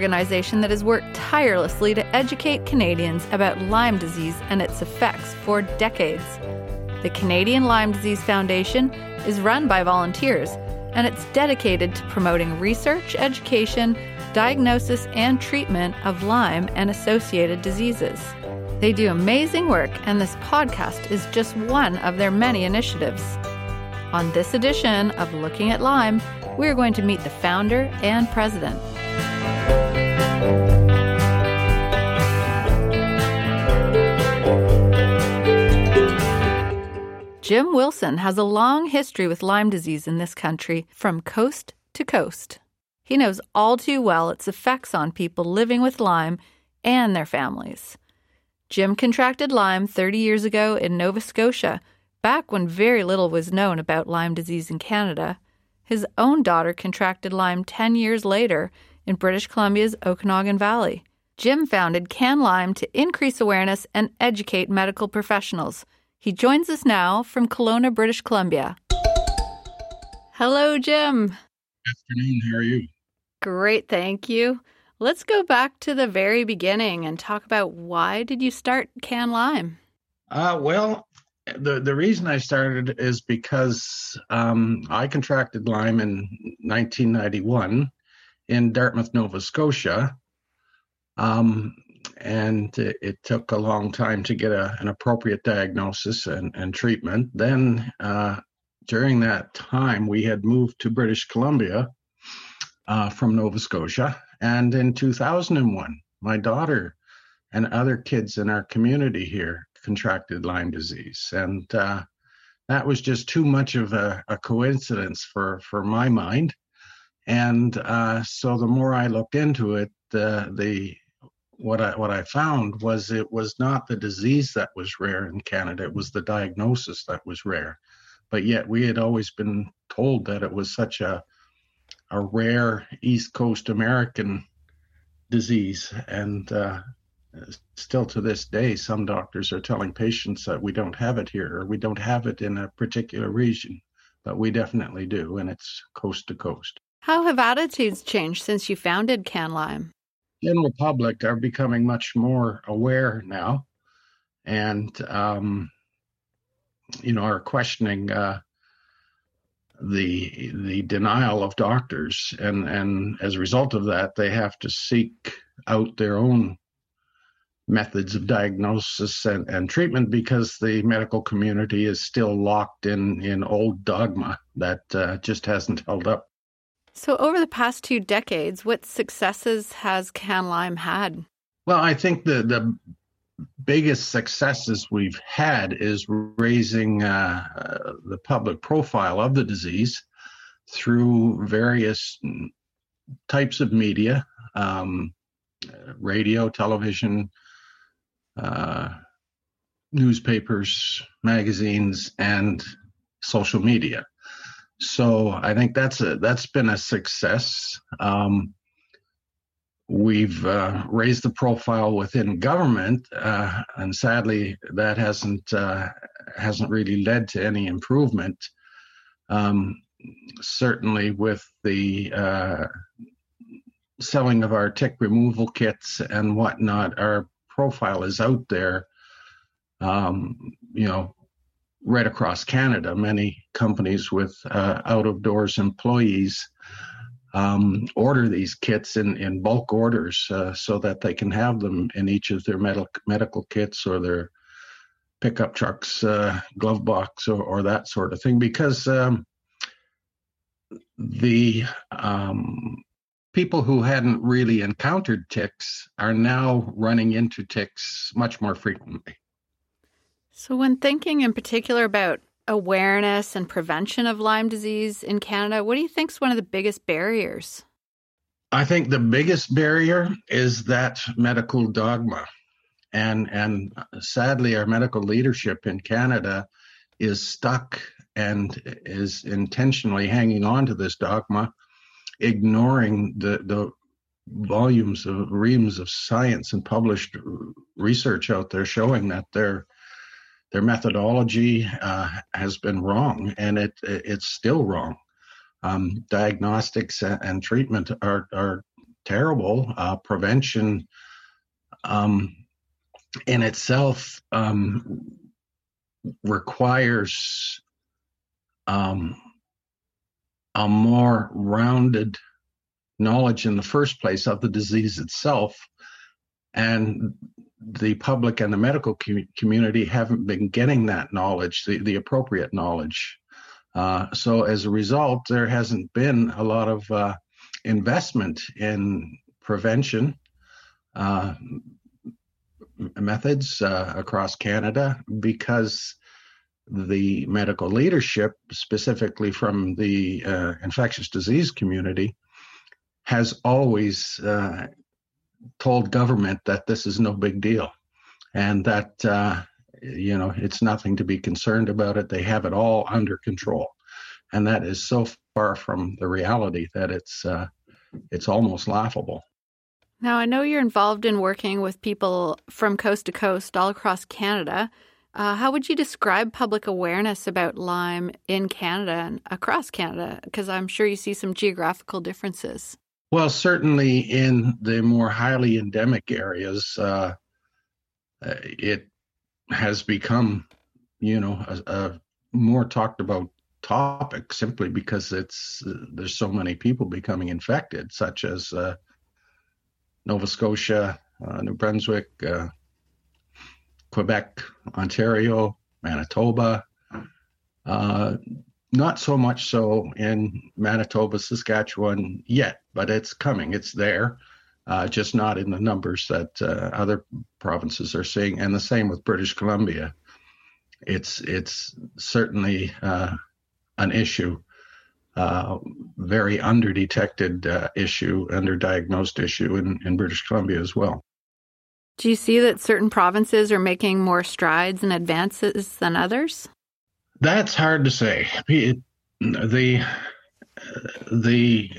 organization that has worked tirelessly to educate Canadians about Lyme disease and its effects for decades. The Canadian Lyme Disease Foundation is run by volunteers, and it's dedicated to promoting research, education, diagnosis, and treatment of Lyme and associated diseases. They do amazing work, and this podcast is just one of their many initiatives. On this edition of Looking at Lyme, we're going to meet the founder and president. Jim Wilson has a long history with Lyme disease in this country from coast to coast. He knows all too well its effects on people living with Lyme and their families. Jim contracted Lyme 30 years ago in Nova Scotia, back when very little was known about Lyme disease in Canada. His own daughter contracted Lyme 10 years later in British Columbia's Okanagan Valley. Jim founded Can Lyme to increase awareness and educate medical professionals. He joins us now from Kelowna, British Columbia. Hello, Jim. Good afternoon. How are you? Great, thank you. Let's go back to the very beginning and talk about why did you start Can Lyme? Uh, well, the the reason I started is because um, I contracted Lyme in 1991 in Dartmouth, Nova Scotia. Um, and it, took a long time to get a, an appropriate diagnosis and, and treatment. Then, uh, during that time, we had moved to British Columbia uh, from Nova Scotia. And in 2001, my daughter and other kids in our community here contracted Lyme disease. And uh, that was just too much of a, a coincidence for, for my mind. And uh, so the more I looked into it, the what I what I found was it was not the disease that was rare in Canada; it was the diagnosis that was rare. But yet we had always been told that it was such a a rare East Coast American disease, and uh, still to this day, some doctors are telling patients that we don't have it here or we don't have it in a particular region, but we definitely do, and it's coast to coast. How have attitudes changed since you founded Can Lyme? General public are becoming much more aware now, and um, you know are questioning uh, the the denial of doctors, and and as a result of that, they have to seek out their own methods of diagnosis and, and treatment because the medical community is still locked in in old dogma that uh, just hasn't held up so, over the past two decades, what successes has Can Lyme had? Well, I think the the biggest successes we've had is raising uh, uh, the public profile of the disease through various types of media, um, radio, television, uh, newspapers, magazines, and social media. So I think that's a that's been a success. Um, we've uh, raised the profile within government, uh, and sadly, that hasn't uh, hasn't really led to any improvement. Um, certainly, with the uh, selling of our tick removal kits and whatnot, our profile is out there. Um, you know, right across Canada, many companies with uh, out of doors employees um, order these kits in, in bulk orders uh, so that they can have them in each of their medical medical kits or their pickup trucks, uh, glove box, or, or, that sort of thing. Because um, the um, people who hadn't really encountered ticks are now running into ticks much more frequently. So, when thinking in particular about awareness and prevention of Lyme disease in Canada, what do you think is one of the biggest barriers? I think the biggest barrier is that medical dogma. And, and sadly, our medical leadership in Canada is stuck and is intentionally hanging on to this dogma, ignoring the, the volumes of reams of science and published research out there showing that they're their methodology uh, has been wrong, and it it's still wrong. Um, diagnostics and treatment are are terrible. Uh, prevention um, in itself um, requires um, a more rounded knowledge in the first place of the disease itself. And the public and the medical com- community haven't been getting that knowledge, the, the appropriate knowledge. Uh, so as a result, there hasn't been a lot of uh, investment in prevention uh, methods uh, across Canada because the medical leadership, specifically from the uh, infectious disease community, has always uh, told government that this is no big deal and that uh, you know it's nothing to be concerned about it. They have it all under control. And that is so far from the reality that it's uh, it's almost laughable. Now i know you're involved in working with people from coast to coast all across canada. Uh, how would you describe public awareness about lyme in canada and across canada? Because i'm sure you see some geographical differences well, certainly in the more highly endemic areas, uh, uh, it has become, you know, a, a, more talked about topic simply because it's uh, there's so many people becoming infected, such as uh, Nova Scotia, uh, New Brunswick, uh, Quebec, Ontario, Manitoba not so much so in Manitoba, Saskatchewan yet, but it's coming. It's there, uh, just not in the numbers that uh, other provinces are seeing. And the same with British Columbia. It's it's certainly uh, an issue, uh, very underdetected uh, issue, underdiagnosed issue in, in British Columbia as well. Do you see that certain provinces are making more strides and advances than others? That's hard to say. The the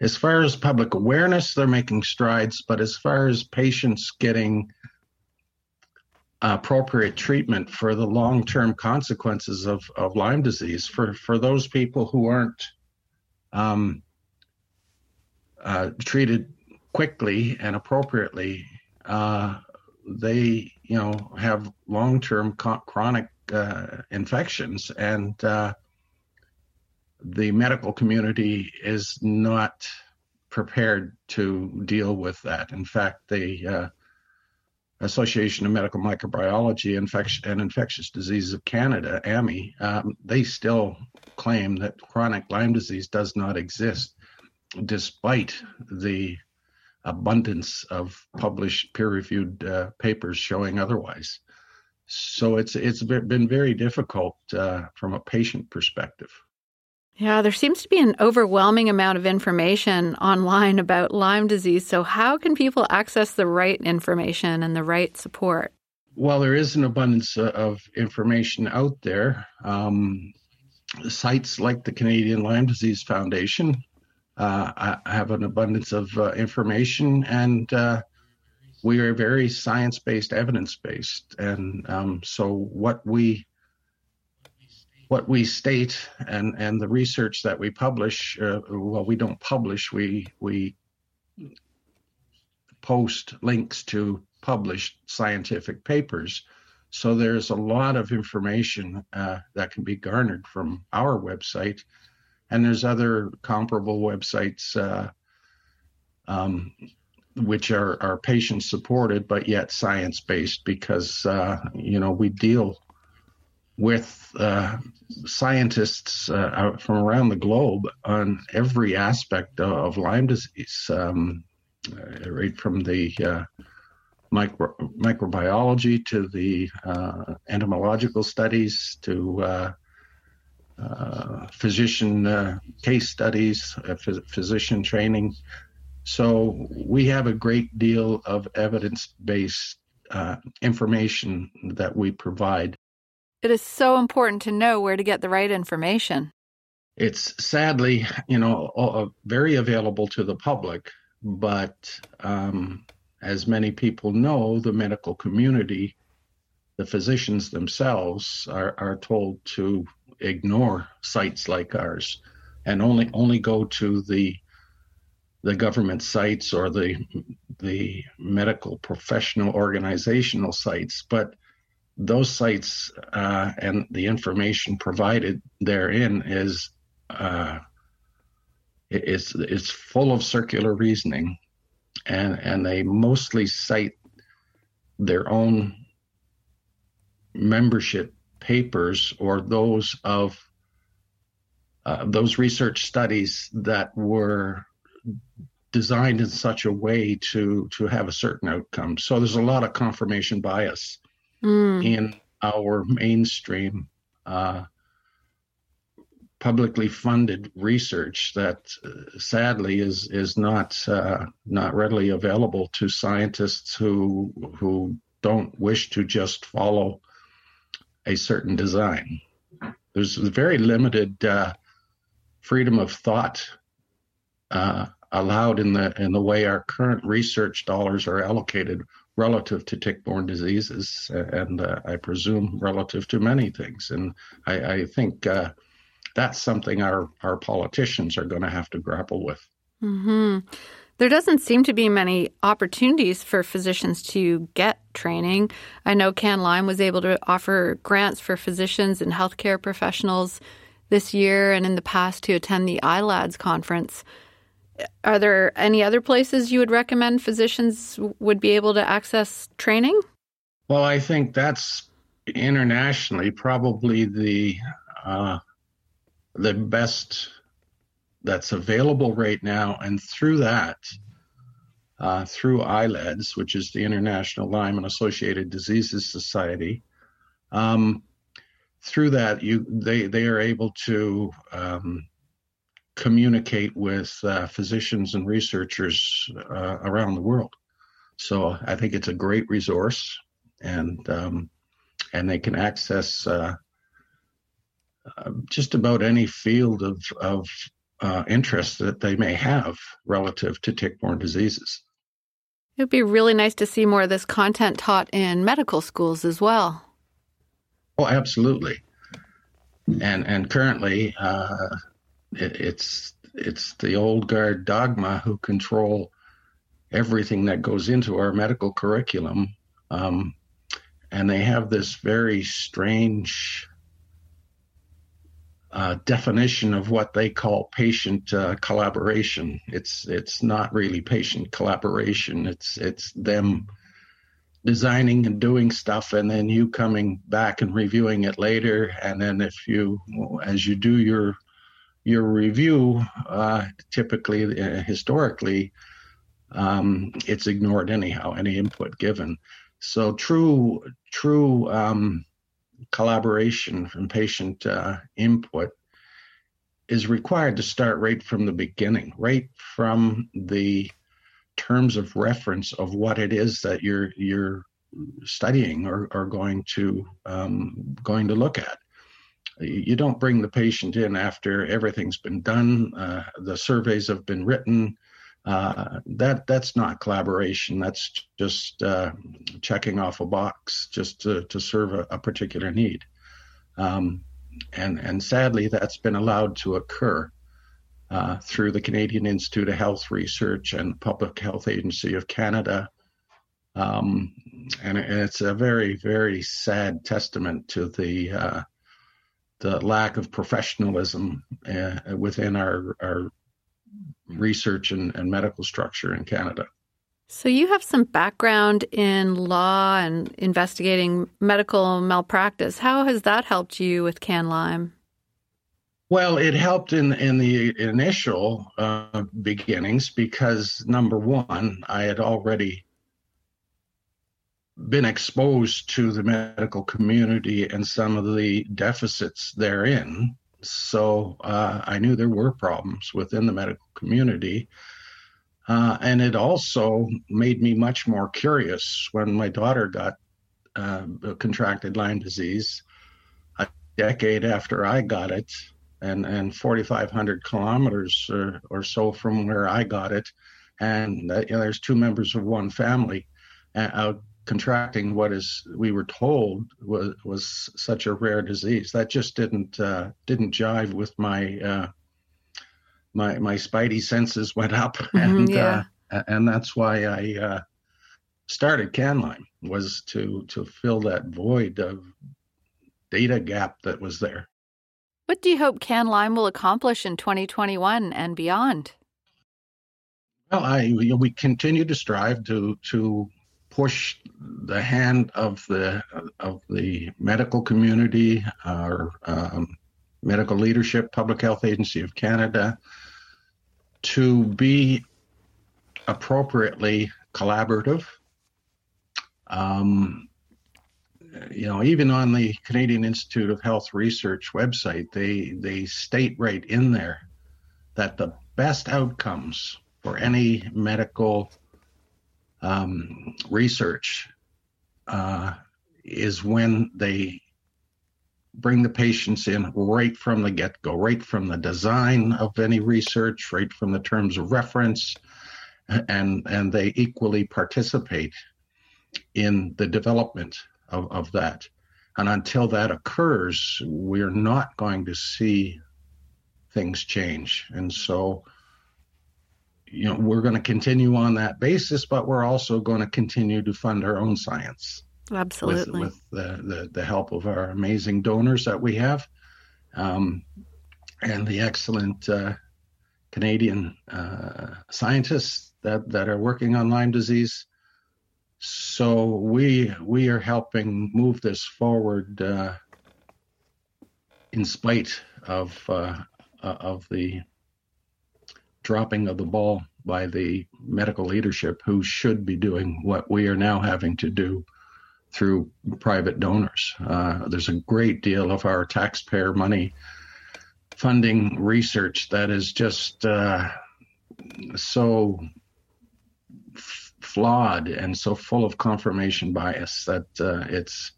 as far as public awareness, they're making strides, but as far as patients getting appropriate treatment for the long-term consequences of, of Lyme disease, for for those people who aren't um, uh, treated quickly and appropriately, uh, they you know have long-term co- chronic uh, infections, and uh, the medical community is not prepared to deal with that. In fact, the uh, Association of Medical Microbiology Infection and Infectious Diseases of Canada, AMI, um, they still claim that chronic Lyme disease does not exist, despite the abundance of published peer-reviewed uh, papers showing otherwise so it's it's been very difficult uh, from a patient perspective. Yeah, there seems to be an overwhelming amount of information online about Lyme disease. So, how can people access the right information and the right support? Well, there is an abundance uh, of information out there. Um, sites like the Canadian Lyme Disease Foundation uh, have an abundance of uh, information, and uh, we are very science based, evidence based, and um, so what we what we state and and the research that we publish, uh, well, we don't publish, we we post links to published scientific papers. So there's a lot of information uh, that can be garnered from our website, and there's other comparable websites. Uh, um, which are, are patient supported but yet science based because uh, you know we deal with uh, scientists uh, from around the globe on every aspect of Lyme disease, um, uh, right from the uh, micro, microbiology to the uh, entomological studies to physician case studies, physician training. So we have a great deal of evidence based uh, information that we provide. It is so important to know where to get the right information. It's sadly, you know, very available to the public, but um, as many people know, the medical community, the physicians themselves, are, are told to ignore sites like ours and only only go to the the government sites or the the medical professional organizational sites, but those sites uh, and the information provided therein is uh, it's it's full of circular reasoning, and and they mostly cite their own membership papers or those of uh, those research studies that were designed in such a way to to have a certain outcome. So there's a lot of confirmation bias mm. in our mainstream uh, publicly funded research that uh, sadly is is not uh, not readily available to scientists who who don't wish to just follow a certain design. There's very limited uh, freedom of thought uh, allowed in the in the way our current research dollars are allocated relative to tick-borne diseases, and uh, I presume relative to many things. And I, I think uh, that's something our our politicians are going to have to grapple with. Mm-hmm. There doesn't seem to be many opportunities for physicians to get training. I know CanLyme was able to offer grants for physicians and healthcare professionals this year and in the past to attend the ILADS conference. Are there any other places you would recommend physicians would be able to access training? Well, I think that's internationally probably the uh, the best that's available right now, and through that, uh, through ILADS, which is the International Lyme and Associated Diseases Society, um, through that you they they are able to um, communicate with uh, physicians and researchers uh, around the world. So I think it's a great resource, and um, and they can access uh, uh just about any field of of uh, interest that they may have relative to tick-borne diseases. It would be really nice to see more of this content taught in medical schools as well. Oh, absolutely. And and currently, uh, it, it's it's the old guard dogma who control everything that goes into our medical curriculum, um, and they have this very strange uh, definition of what they call patient uh, collaboration. It's it's not really patient collaboration. It's it's them designing and doing stuff, and then you coming back and reviewing it later. And then if you, as you do your your review, uh, typically uh, historically, um, it's ignored anyhow. Any input given. So true true um, collaboration from patient uh, input is required to start right from the beginning, right from the terms of reference of what it is that you're you're studying or, or going to um, going to look at. You don't bring the patient in after everything's been done, uh, the surveys have been written, uh, that that's not collaboration. That's just uh, checking off a box just to, to serve a, a particular need. Um, and and sadly, that's been allowed to occur uh, through the Canadian Institute of Health Research and Public Health Agency of Canada. Um, and, it's a very very sad testament to the uh, the lack of professionalism uh, within our our research and, and medical structure in Canada. So, you have some background in law and investigating medical malpractice. How has that helped you with Can CanLyme? Well, it helped in in the initial uh, beginnings because number one, I had already been exposed to the medical community and some of the deficits therein. So uh, I knew there were problems within the medical community. Uh, and it also made me much more curious when my daughter got uh, contracted Lyme disease a decade after I got it, and, and 4,500 kilometers or, or, so from where I got it. And uh, you know, there's two members of one family uh, out contracting what is we were told was was such a rare disease that just didn't uh, didn't jive with my uh, my my spidey senses went up, Mhm, and yeah. uh, and that's why I uh, started CanLyme was to to fill that void of data gap that was there. What do you hope CanLyme will accomplish in 2021 and beyond? Well, I we continue to strive to to push the hand of the of the medical community, our um, medical leadership, Public Health Agency of Canada, to be appropriately collaborative. Um, you know, even on the Canadian Institute of Health Research website, they they state right in there that the best outcomes for any medical um, research uh, is when they bring the patients in right from the get go, right from the design of any research, right from the terms of reference, and and they equally participate in the development of, of that. And until that occurs, we're not going to see things change. And so, you know, we're going to continue on that basis, but we're also going to continue to fund our own science with, Absolutely. with the, the, the help of our amazing donors that we have um, and the excellent uh, Canadian uh, scientists that, that are working on Lyme disease. So we we are helping move this forward uh, in spite of uh, of the dropping of the ball by the medical leadership who should be doing what we are now having to do through private donors. Uh, there's a great deal of our taxpayer money funding research that is just uh, so f- flawed and so full of confirmation bias that uh, it's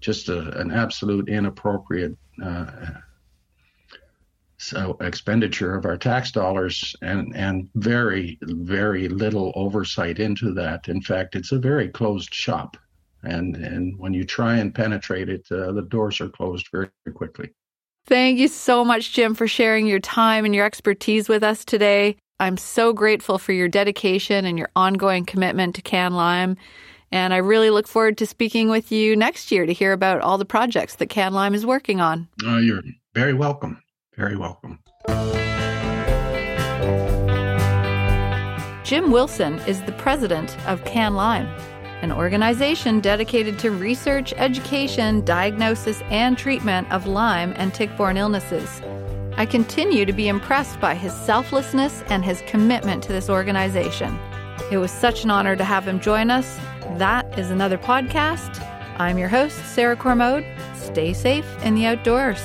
just a, an absolute inappropriate uh, expenditure of our tax dollars and and very very little oversight into that in fact it's a very closed shop and and when you try and penetrate it uh, the doors are closed very, quickly Thank you so much, Jim, for sharing your time and your expertise with us today. I'm so grateful for your dedication and your ongoing commitment to Can Lyme. And I really look forward to speaking with you next year to hear about all the projects that Can Lyme is working on. uh, you're very welcome very welcome Jim Wilson is the president of Can Lyme, an organization dedicated to research, education, diagnosis, and treatment of Lyme and tick borne illnesses. I continue to be impressed by his selflessness and his commitment to this organization. It was such an honor to have him join us. That is another podcast. I'm your host, Sarah Cormode. Stay safe in the outdoors.